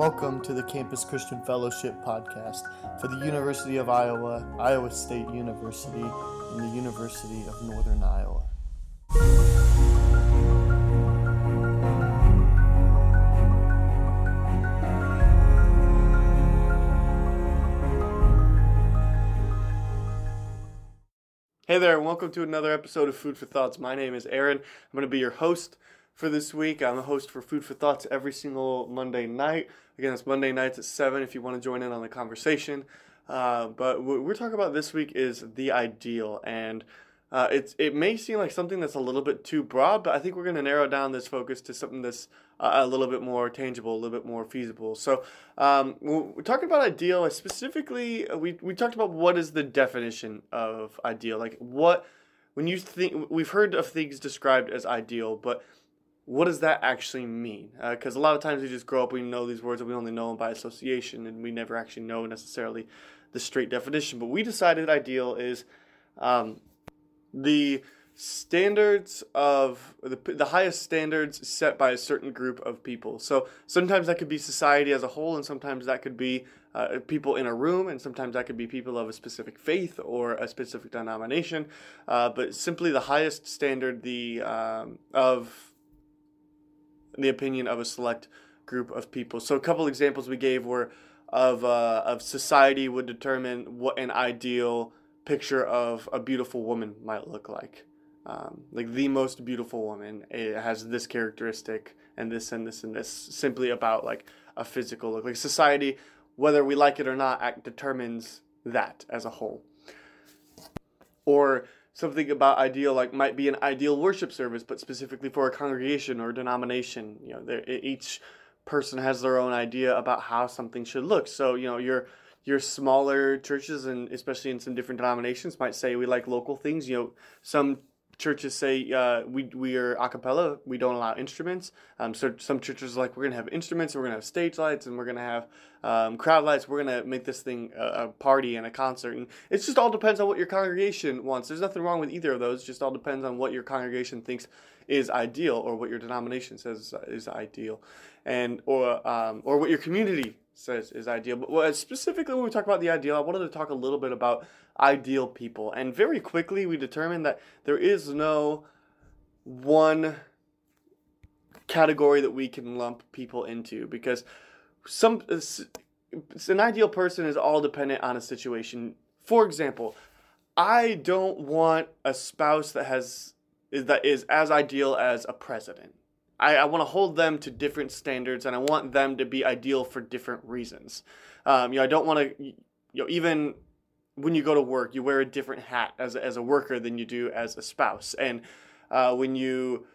Welcome to the Campus Christian Fellowship podcast for the University of Iowa, Iowa State University, and the University of Northern Iowa. Hey there, and welcome to another episode of Food for Thoughts. My name is Aaron. I'm going to be your host for this week. I'm the host for Food for Thoughts every single Monday night. Again, it's Monday nights at 7 if you want to join in on the conversation. Uh, but what we're talking about this week is the ideal. And uh, it's, it may seem like something that's a little bit too broad, but I think we're going to narrow down this focus to something that's uh, a little bit more tangible, a little bit more feasible. So um, we're talking about ideal. Specifically, uh, we, we talked about what is the definition of ideal. Like what, when you think, we've heard of things described as ideal, but what does that actually mean? Because uh, a lot of times we just grow up, we know these words, and we only know them by association, and we never actually know necessarily the straight definition. But we decided ideal is um, the standards of the, the highest standards set by a certain group of people. So sometimes that could be society as a whole, and sometimes that could be uh, people in a room, and sometimes that could be people of a specific faith or a specific denomination. Uh, but simply the highest standard the um, of the opinion of a select group of people. So a couple examples we gave were of uh, of society would determine what an ideal picture of a beautiful woman might look like. Um, like the most beautiful woman it has this characteristic and this and this and this simply about like a physical look like society whether we like it or not determines that as a whole or something about ideal like might be an ideal worship service but specifically for a congregation or denomination. You know each person has their own idea about how something should look. So you know your your smaller churches and especially in some different denominations might say we like local things. You know some churches say uh, we we are a cappella. We don't allow instruments. Um, so some churches are like we're gonna have instruments. We're gonna have stage lights, and we're gonna have um, crowd lights. We're gonna make this thing a, a, party and a concert. And it just all depends on what your congregation wants. There's nothing wrong with either of those. It just all depends on what your congregation thinks is ideal, or what your denomination says is ideal, and or um, or what your community says is ideal. But specifically, when we talk about the ideal, I wanted to talk a little bit about ideal people. And very quickly, we determined that there is no one category that we can lump people into because some an ideal person is all dependent on a situation. For example, I don't want a spouse that has that is as ideal as a president. I, I want to hold them to different standards, and I want them to be ideal for different reasons. Um, you know, I don't want to, you know, even when you go to work, you wear a different hat as as a worker than you do as a spouse. And uh, when you,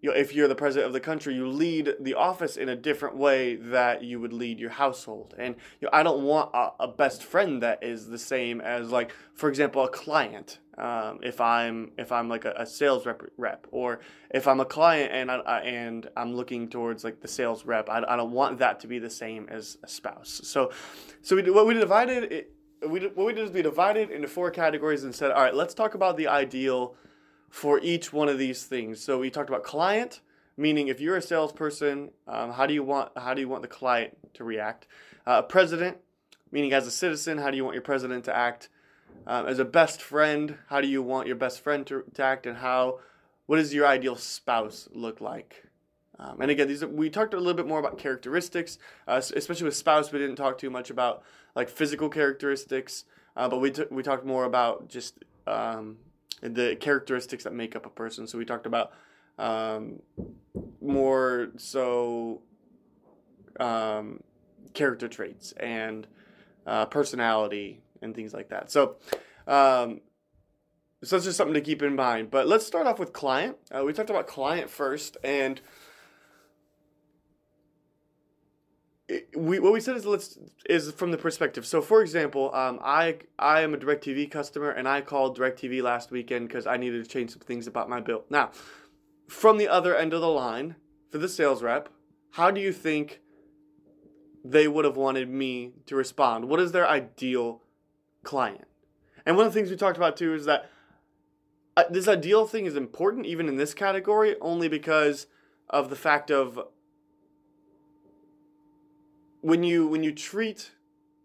you know, if you're the president of the country, you lead the office in a different way that you would lead your household. And you know, I don't want a, a best friend that is the same as, like, for example, a client. Um, if I'm if I'm like a, a, sales rep, rep, or if I'm a client and I, I, and I'm looking towards like the sales rep, I, I don't want that to be the same as a spouse. So, so we what we divided it we what we did is we divided into four categories and said, all right, let's talk about the ideal for each one of these things. So we talked about client, meaning if you're a salesperson, um, how do you want how do you want the client to react? Uh, president, meaning as a citizen, how do you want your president to act? Um, as a best friend, how do you want your best friend to, to act, and how what does your ideal spouse look like? Um, and again, these are, we talked a little bit more about characteristics, uh, especially with spouse. We didn't talk too much about like physical characteristics, uh, but we t- we talked more about just um, the characteristics that make up a person. So we talked about um, more so um, character traits and uh, personality and things like that. So. Um, so that's just something to keep in mind. But let's start off with client. Uh, we talked about client first, and we what we said is let's is from the perspective. So, for example, um, I I am a DirecTV customer, and I called DirecTV last weekend because I needed to change some things about my bill. Now, from the other end of the line, for the sales rep, how do you think they would have wanted me to respond? What is their ideal client? And one of the things we talked about too is that uh, this ideal thing is important even in this category only because of the fact of when you when you treat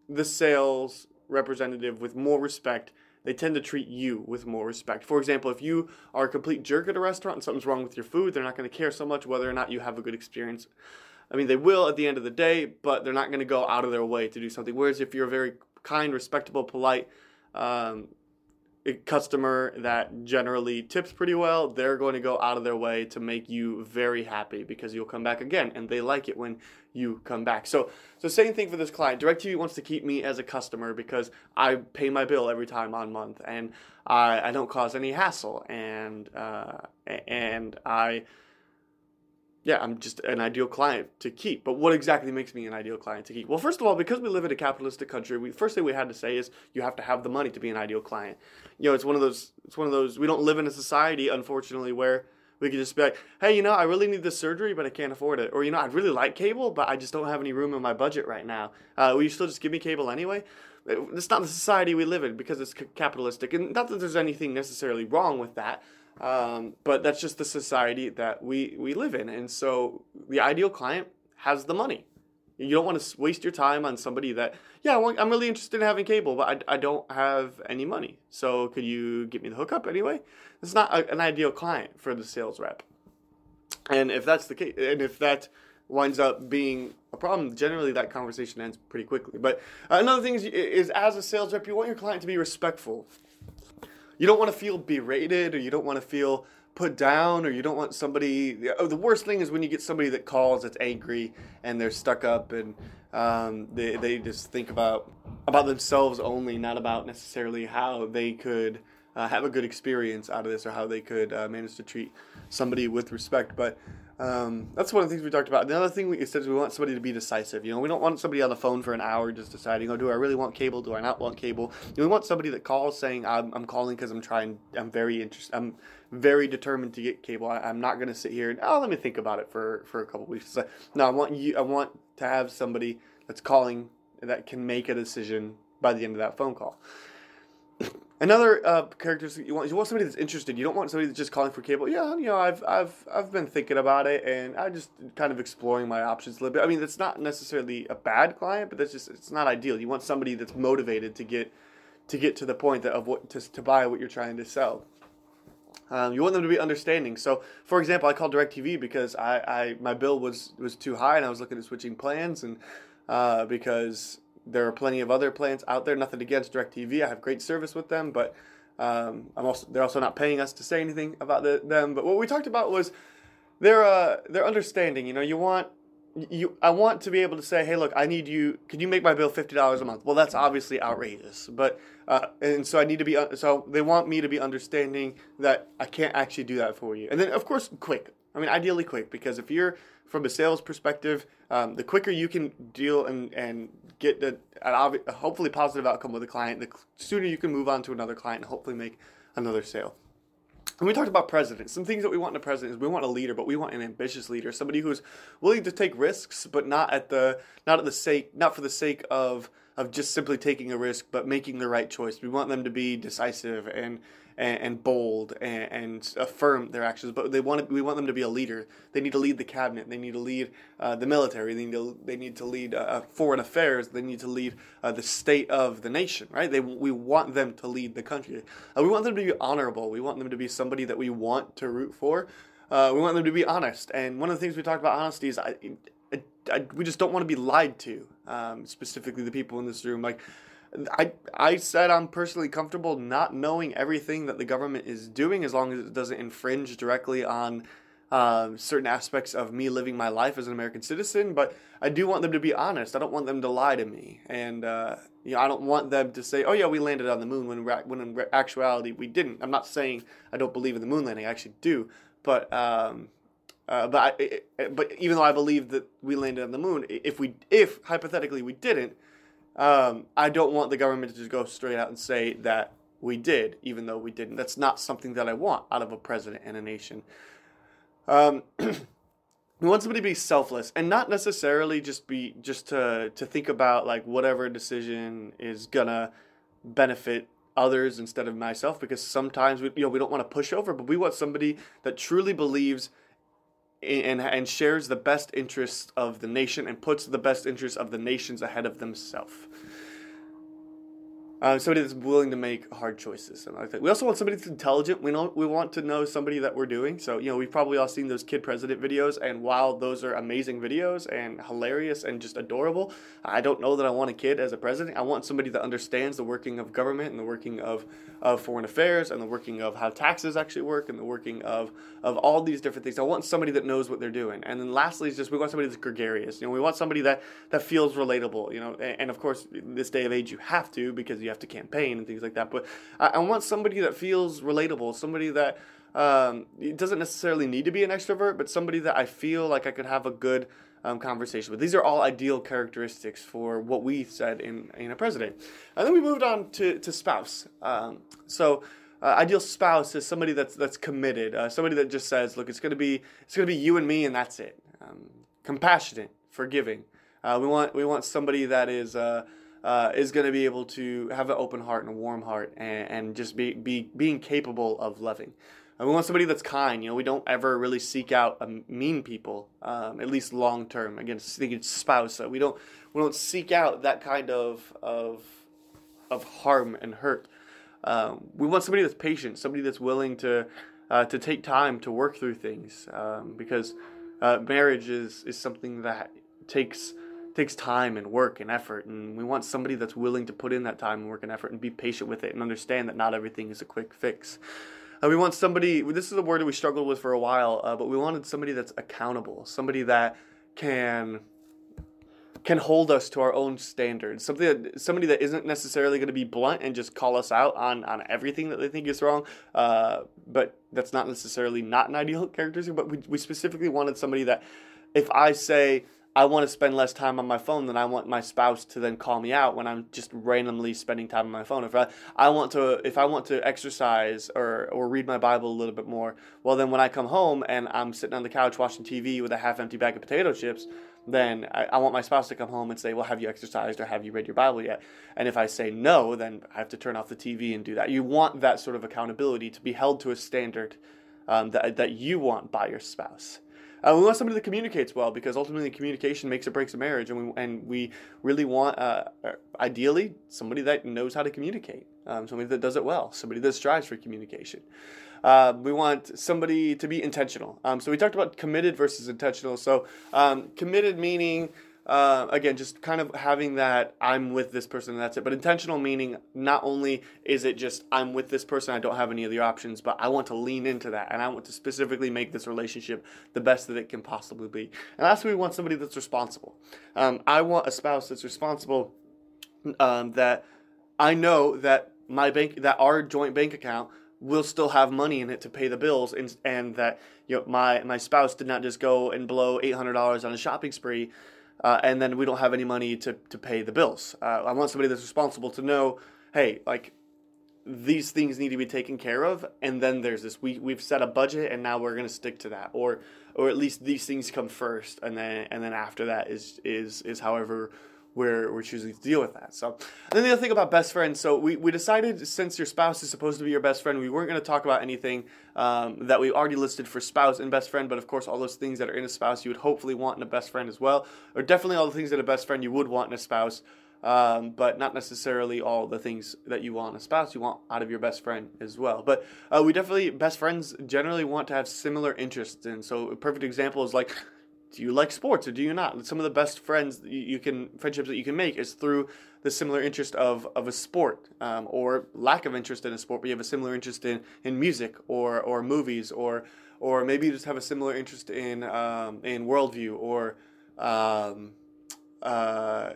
the sales representative with more respect, they tend to treat you with more respect. For example, if you are a complete jerk at a restaurant and something's wrong with your food, they're not going to care so much whether or not you have a good experience. I mean, they will at the end of the day, but they're not going to go out of their way to do something. Whereas if you're a very kind, respectable, polite um, customer that generally tips pretty well, they're going to go out of their way to make you very happy because you'll come back again, and they like it when you come back. So, so same thing for this client. DirecTV wants to keep me as a customer because I pay my bill every time on month, and I, I don't cause any hassle, and uh, and I yeah, I'm just an ideal client to keep. But what exactly makes me an ideal client to keep? Well, first of all, because we live in a capitalistic country, we first thing we had to say is you have to have the money to be an ideal client. You know, it's one of those. It's one of those. We don't live in a society, unfortunately, where we can just be like, hey, you know, I really need this surgery, but I can't afford it. Or, you know, I'd really like cable, but I just don't have any room in my budget right now. Uh, will you still just give me cable anyway? It's not the society we live in because it's capitalistic. And not that there's anything necessarily wrong with that. Um, but that's just the society that we, we live in. And so the ideal client has the money. You don't want to waste your time on somebody that, yeah, I'm really interested in having cable, but I, I don't have any money. So could you get me the hookup anyway? It's not a, an ideal client for the sales rep. And if that's the case, and if that winds up being a problem, generally that conversation ends pretty quickly. But another thing is, is as a sales rep, you want your client to be respectful you don't want to feel berated or you don't want to feel put down or you don't want somebody oh, the worst thing is when you get somebody that calls that's angry and they're stuck up and um, they, they just think about about themselves only not about necessarily how they could uh, have a good experience out of this or how they could uh, manage to treat somebody with respect. But um, that's one of the things we talked about. The other thing we said is we want somebody to be decisive. You know, we don't want somebody on the phone for an hour just deciding, oh, do I really want cable? Do I not want cable? You know, we want somebody that calls saying, I'm, I'm calling because I'm trying, I'm very interested, I'm very determined to get cable. I, am not going to sit here and, oh, let me think about it for, for a couple weeks. So, no, I want you, I want to have somebody that's calling that can make a decision by the end of that phone call. Another uh, characteristic you want you want somebody that's interested. You don't want somebody that's just calling for cable. Yeah, you know, I've I've I've been thinking about it, and I'm just kind of exploring my options a little bit. I mean, that's not necessarily a bad client, but that's just it's not ideal. You want somebody that's motivated to get to get to the point that, of what to to buy what you're trying to sell. Um, you want them to be understanding. So, for example, I called DirecTV because I, I my bill was was too high, and I was looking at switching plans, and uh, because there are plenty of other plans out there. Nothing against DirecTV. I have great service with them, but um, I'm also they're also not paying us to say anything about the, them. But what we talked about was their uh, their understanding. You know, you want you I want to be able to say, hey, look, I need you. Can you make my bill fifty dollars a month? Well, that's obviously outrageous, but uh, and so I need to be so they want me to be understanding that I can't actually do that for you. And then of course, quick. I mean, ideally quick because if you're from a sales perspective, um, the quicker you can deal and, and get a, a hopefully positive outcome with a client, the sooner you can move on to another client and hopefully make another sale. And we talked about presidents. Some things that we want in a president is we want a leader, but we want an ambitious leader, somebody who's willing to take risks, but not at the not at the sake not for the sake of of just simply taking a risk, but making the right choice. We want them to be decisive and and, and bold and, and, affirm their actions, but they want to, we want them to be a leader. They need to lead the cabinet. They need to lead uh, the military. They need to they need to lead uh, foreign affairs. They need to lead uh, the state of the nation. Right? They we want them to lead the country. Uh, we want them to be honorable. We want them to be somebody that we want to root for. Uh, we want them to be honest. And one of the things we talked about honesty is I, I, I, we just don't want to be lied to. Um, specifically, the people in this room, like I I said I'm personally comfortable not knowing everything that the government is doing as long as it doesn't infringe directly on um, certain aspects of me living my life as an American citizen. But I do want them to be honest. I don't want them to lie to me, and uh, you know I don't want them to say, "Oh yeah, we landed on the moon," when when in actuality we didn't. I'm not saying I don't believe in the moon landing. I actually do, but. Um, uh, but I, but even though I believe that we landed on the moon, if we if hypothetically we didn't, um, I don't want the government to just go straight out and say that we did, even though we didn't. That's not something that I want out of a president and a nation. Um, we want somebody to be selfless and not necessarily just be just to to think about like whatever decision is gonna benefit others instead of myself because sometimes we you know we don't want to push over but we want somebody that truly believes and, and shares the best interests of the nation and puts the best interests of the nations ahead of themselves. Uh, somebody that's willing to make hard choices. And I think we also want somebody that's intelligent. We know we want to know somebody that we're doing. So you know we've probably all seen those kid president videos, and while those are amazing videos and hilarious and just adorable, I don't know that I want a kid as a president. I want somebody that understands the working of government and the working of, of foreign affairs and the working of how taxes actually work and the working of of all these different things. I want somebody that knows what they're doing. And then lastly is just we want somebody that's gregarious. You know we want somebody that that feels relatable. You know and, and of course this day of age you have to because you have to campaign and things like that. But I, I want somebody that feels relatable, somebody that um, doesn't necessarily need to be an extrovert, but somebody that I feel like I could have a good um, conversation with. These are all ideal characteristics for what we said in, in a president. And then we moved on to, to spouse. Um, so uh, ideal spouse is somebody that's that's committed, uh, somebody that just says, look, it's gonna be it's gonna be you and me, and that's it. Um, compassionate, forgiving. Uh, we want we want somebody that is uh, is going to be able to have an open heart and a warm heart and, and just be, be being capable of loving. And we want somebody that's kind. You know, we don't ever really seek out um, mean people, um, at least long term. Again, thinking spouse. So we don't we don't seek out that kind of of of harm and hurt. Um, we want somebody that's patient, somebody that's willing to uh, to take time to work through things, um, because uh, marriage is is something that takes takes time and work and effort and we want somebody that's willing to put in that time and work and effort and be patient with it and understand that not everything is a quick fix. Uh, we want somebody this is a word that we struggled with for a while uh, but we wanted somebody that's accountable somebody that can can hold us to our own standards something that somebody that isn't necessarily going to be blunt and just call us out on on everything that they think is wrong uh, but that's not necessarily not an ideal characteristic but we, we specifically wanted somebody that if i say I want to spend less time on my phone than I want my spouse to then call me out when I'm just randomly spending time on my phone. If I, I want to if I want to exercise or, or read my Bible a little bit more, well then when I come home and I'm sitting on the couch watching TV with a half empty bag of potato chips, then I, I want my spouse to come home and say, Well, have you exercised or have you read your Bible yet? And if I say no, then I have to turn off the TV and do that. You want that sort of accountability to be held to a standard um, that, that you want by your spouse. Uh, we want somebody that communicates well because ultimately communication makes or breaks a marriage, and we and we really want, uh, uh, ideally, somebody that knows how to communicate, um, somebody that does it well, somebody that strives for communication. Uh, we want somebody to be intentional. Um, so we talked about committed versus intentional. So um, committed meaning uh, again, just kind of having that I'm with this person and that's it. But intentional meaning not only is it just I'm with this person, I don't have any other options, but I want to lean into that and I want to specifically make this relationship the best that it can possibly be. And lastly, we want somebody that's responsible. Um, I want a spouse that's responsible. Um, that I know that my bank, that our joint bank account will still have money in it to pay the bills and, and that you know my my spouse did not just go and blow $800 on a shopping spree uh, and then we don't have any money to, to pay the bills. Uh, I want somebody that's responsible to know, hey, like these things need to be taken care of, and then there's this. We we've set a budget, and now we're gonna stick to that, or or at least these things come first, and then and then after that is is is however we're, we're choosing to deal with that. So, then the other thing about best friends. So, we, we decided since your spouse is supposed to be your best friend, we weren't going to talk about anything um, that we already listed for spouse and best friend, but of course, all those things that are in a spouse you would hopefully want in a best friend as well, or definitely all the things that a best friend you would want in a spouse. Um, but not necessarily all the things that you want a spouse you want out of your best friend as well. But uh, we definitely best friends generally want to have similar interests and So a perfect example is like do you like sports or do you not? Some of the best friends you can friendships that you can make is through the similar interest of, of a sport um, or lack of interest in a sport, but you have a similar interest in, in music or, or movies or or maybe you just have a similar interest in um, in worldview or um, uh,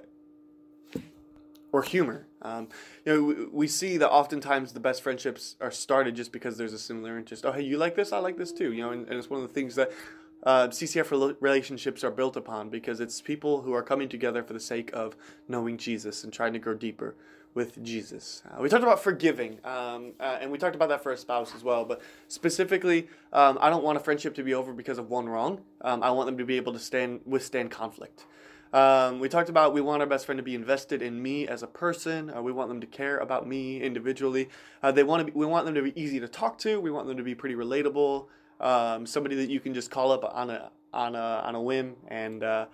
or humor. Um, you know, we, we, see that oftentimes the best friendships are started just because there's a similar interest. Oh, hey, you like this? I like this too. You know, and, and it's one of the things that uh, CCF relationships are built upon because it's people who are coming together for the sake of knowing Jesus and trying to grow deeper with Jesus. Uh, we talked about forgiving, um, uh, and we talked about that for a spouse as well. But specifically, um, I don't want a friendship to be over because of one wrong. Um, I want them to be able to stand withstand conflict. Um, we talked about we want our best friend to be invested in me as a person. Uh, we want them to care about me individually. Uh, they want to. We want them to be easy to talk to. We want them to be pretty relatable um, somebody that you can just call up on a on a on a whim and. Uh,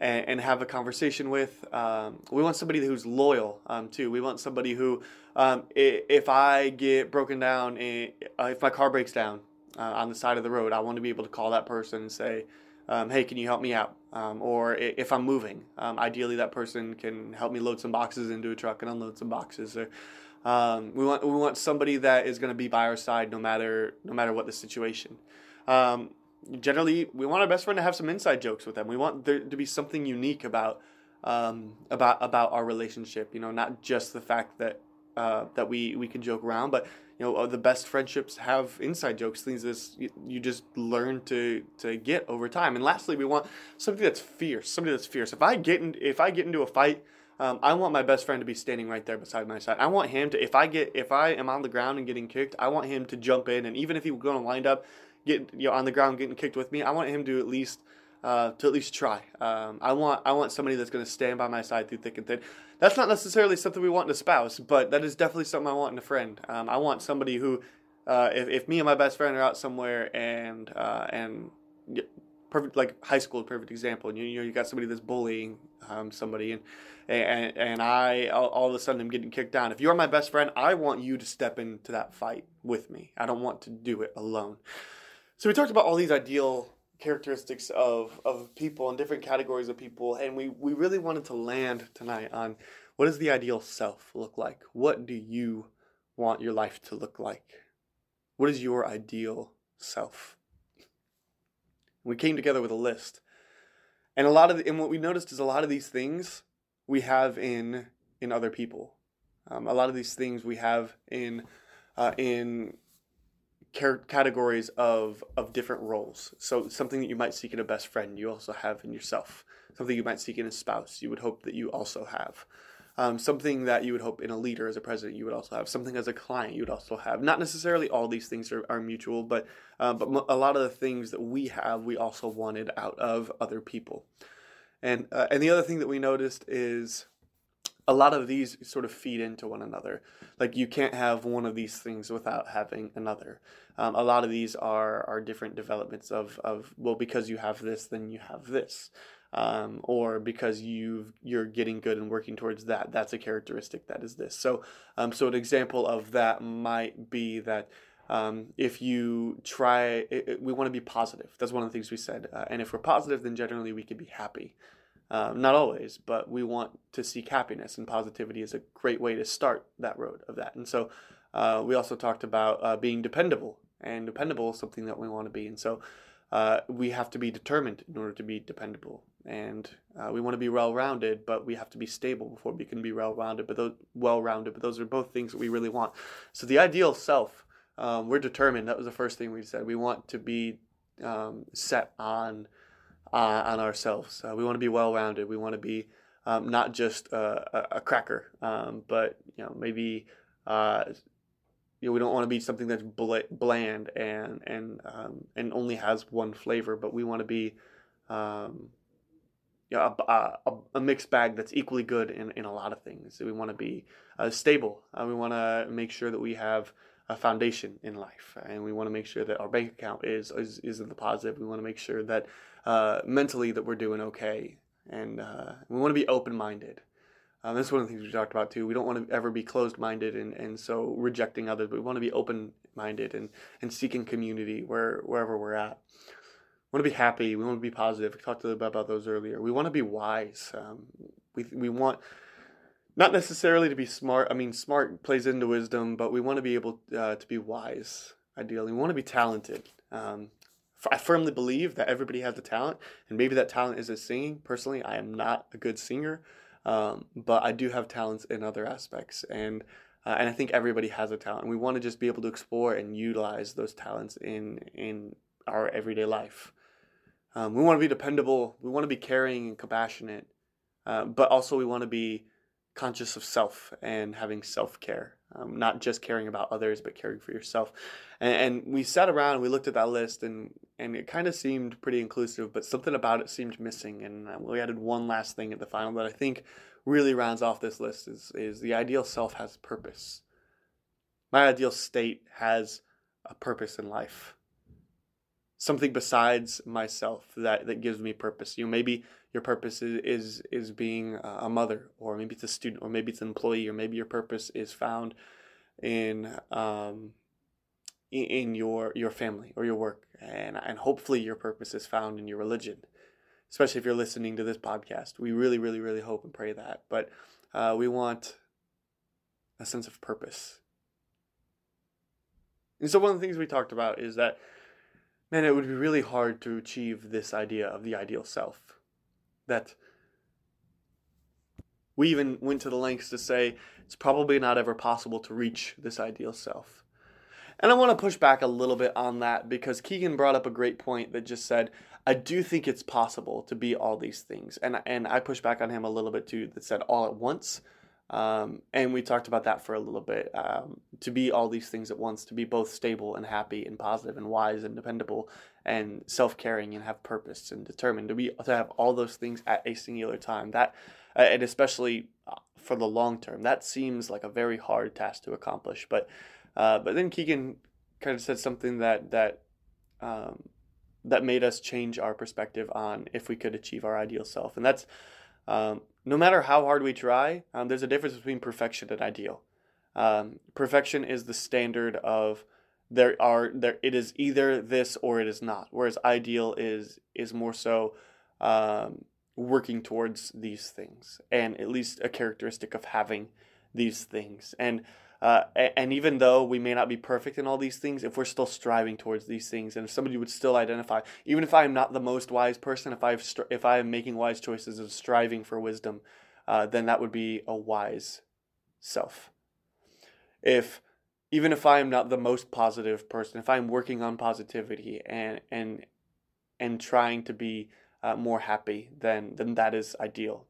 and, and, have a conversation with. Um, we want somebody who's loyal um, too. We want somebody who, um, if I get broken down, uh, if my car breaks down uh, on the side of the road, I want to be able to call that person and say, um, "Hey, can you help me out?" Um, or if I'm moving, ideally that person can help me load some boxes into a truck and unload some boxes. Or, we want we want somebody that is going to be by our side no matter no matter what the situation. Um, generally we want our best friend to have some inside jokes with them. We want there to be something unique about um, about about our relationship. You know, not just the fact that uh, that we we can joke around, but you know, the best friendships have inside jokes, things that you, just learn to to get over time. And lastly, we want something that's fierce, somebody that's fierce. If I get in, if I get into a fight. Um, I want my best friend to be standing right there beside my side. I want him to, if I get, if I am on the ground and getting kicked, I want him to jump in, and even if he was going to wind up get you know on the ground getting kicked with me. I want him to at least uh, to at least try. Um, I want I want somebody that's going to stand by my side through thick and thin. That's not necessarily something we want in a spouse, but that is definitely something I want in a friend. Um, I want somebody who, uh, if, if me and my best friend are out somewhere and uh, and perfect like high school perfect example, and you, you know you got somebody that's bullying um, somebody and and and I all, all of a sudden I'm getting kicked down. If you're my best friend, I want you to step into that fight with me. I don't want to do it alone. So we talked about all these ideal characteristics of, of people and different categories of people, and we, we really wanted to land tonight on what does the ideal self look like? What do you want your life to look like? What is your ideal self? We came together with a list. And a lot of the, and what we noticed is a lot of these things we have in in other people. Um, a lot of these things we have in uh, in categories of of different roles. So something that you might seek in a best friend, you also have in yourself. Something you might seek in a spouse, you would hope that you also have. Um, something that you would hope in a leader as a president, you would also have. Something as a client, you would also have. Not necessarily all these things are, are mutual, but uh, but a lot of the things that we have, we also wanted out of other people. And uh, and the other thing that we noticed is a lot of these sort of feed into one another. Like you can't have one of these things without having another. Um, a lot of these are are different developments of of well because you have this then you have this, um, or because you you're getting good and working towards that that's a characteristic that is this. So um, so an example of that might be that. Um, if you try, it, it, we want to be positive. That's one of the things we said. Uh, and if we're positive, then generally we can be happy. Um, not always, but we want to seek happiness, and positivity is a great way to start that road of that. And so, uh, we also talked about uh, being dependable, and dependable is something that we want to be. And so, uh, we have to be determined in order to be dependable, and uh, we want to be well-rounded, but we have to be stable before we can be well-rounded. But those well-rounded, but those are both things that we really want. So, the ideal self, um, we're determined. That was the first thing we said. We want to be um, set on uh, on ourselves. Uh, we want to be well rounded. We want to be um, not just a, a cracker, um, but you know maybe uh, you know we don't want to be something that's bland and and um, and only has one flavor, but we want to be um, you know, a, a, a, mixed bag that's equally good in, in a lot of things. We want to be uh, stable. Uh, we want to make sure that we have a foundation in life, and we want to make sure that our bank account is is, is in the positive. We want to make sure that uh, mentally that we're doing okay, and uh, we want to be open minded. Um, this is one of the things we talked about too. We don't want to ever be closed minded and, and so rejecting others, but we want to be open minded and, and seeking community where wherever we're at. Want to be happy. We want to be positive. We talked about, about those earlier. We want to be wise. Um, we, we want not necessarily to be smart. I mean, smart plays into wisdom, but we want to be able uh, to be wise. Ideally, we want to be talented. Um, I firmly believe that everybody has a talent, and maybe that talent is a singing. Personally, I am not a good singer, um, but I do have talents in other aspects, and uh, and I think everybody has a talent. And we want to just be able to explore and utilize those talents in in our everyday life. Um, we want to be dependable. We want to be caring and compassionate, uh, but also we want to be conscious of self and having self care, um, not just caring about others, but caring for yourself. And, and we sat around and we looked at that list, and and it kind of seemed pretty inclusive, but something about it seemed missing. And uh, we added one last thing at the final that I think really rounds off this list is is the ideal self has purpose. My ideal state has a purpose in life. Something besides myself that that gives me purpose. You know, maybe your purpose is is, is being a mother, or maybe it's a student, or maybe it's an employee, or maybe your purpose is found in um, in your your family or your work, and and hopefully your purpose is found in your religion. Especially if you're listening to this podcast, we really, really, really hope and pray that. But uh, we want a sense of purpose. And so one of the things we talked about is that man, it would be really hard to achieve this idea of the ideal self. That we even went to the lengths to say it's probably not ever possible to reach this ideal self. And I want to push back a little bit on that because Keegan brought up a great point that just said, I do think it's possible to be all these things. And, and I push back on him a little bit too that said all at once. Um, and we talked about that for a little bit. Um, to be all these things at once, to be both stable and happy and positive and wise and dependable and self-caring and have purpose and determined to be to have all those things at a singular time. That uh, and especially uh, for the long term, that seems like a very hard task to accomplish. But uh, but then Keegan kind of said something that that um, that made us change our perspective on if we could achieve our ideal self, and that's um, no matter how hard we try, um, there's a difference between perfection and ideal. Um, perfection is the standard of there are there it is either this or it is not, whereas ideal is is more so um, working towards these things and at least a characteristic of having these things and uh, and even though we may not be perfect in all these things, if we're still striving towards these things, and if somebody would still identify, even if I am not the most wise person, if I if I am making wise choices and striving for wisdom, uh, then that would be a wise self. If even if I am not the most positive person, if I'm working on positivity and and and trying to be uh, more happy, then then that is ideal.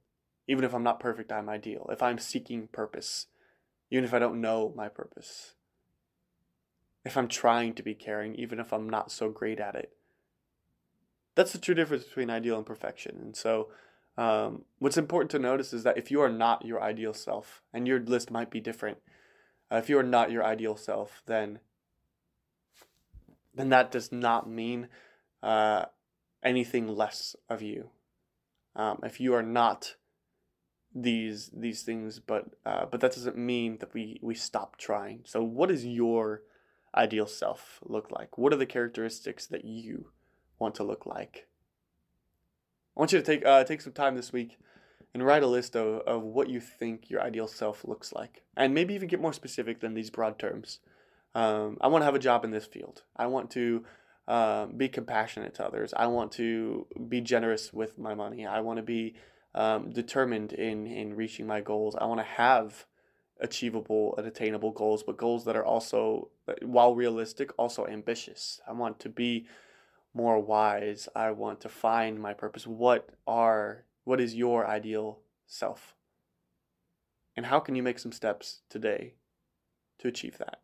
Even if I'm not perfect, I'm ideal. If I'm seeking purpose even if I don't know my purpose. If I'm trying to be caring, even if I'm not so great at it. That's the true difference between ideal and perfection. And so, um, what's important to notice is that if you are not your ideal self, and your list might be different, uh, if you are not your ideal self, then then that does not mean uh, anything less of you. Um, if you are not these these things, but uh, but that doesn't mean that we we stop trying. So, what does your ideal self look like? What are the characteristics that you want to look like? I want you to take uh, take some time this week and write a list of, of what you think your ideal self looks like, and maybe even get more specific than these broad terms. Um, I want to have a job in this field. I want to uh, be compassionate to others. I want to be generous with my money. I want to be um, determined in in reaching my goals. I want to have achievable and attainable goals, but goals that are also, while realistic, also ambitious. I want to be more wise. I want to find my purpose. What are what is your ideal self? And how can you make some steps today to achieve that?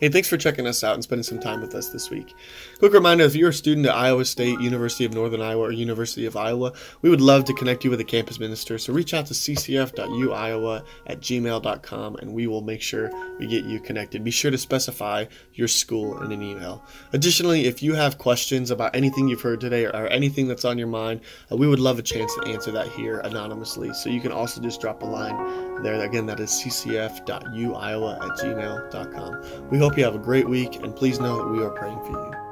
Hey, thanks for checking us out and spending some time with us this week. Quick reminder if you're a student at Iowa State, University of Northern Iowa, or University of Iowa, we would love to connect you with a campus minister. So reach out to ccf.uiowa at gmail.com and we will make sure we get you connected. Be sure to specify your school in an email. Additionally, if you have questions about anything you've heard today or, anything that's on your mind, uh, we would love a chance to answer that here anonymously. So you can also just drop a line there. Again, that is ccf.uiowa at gmail.com. We hope you have a great week, and please know that we are praying for you.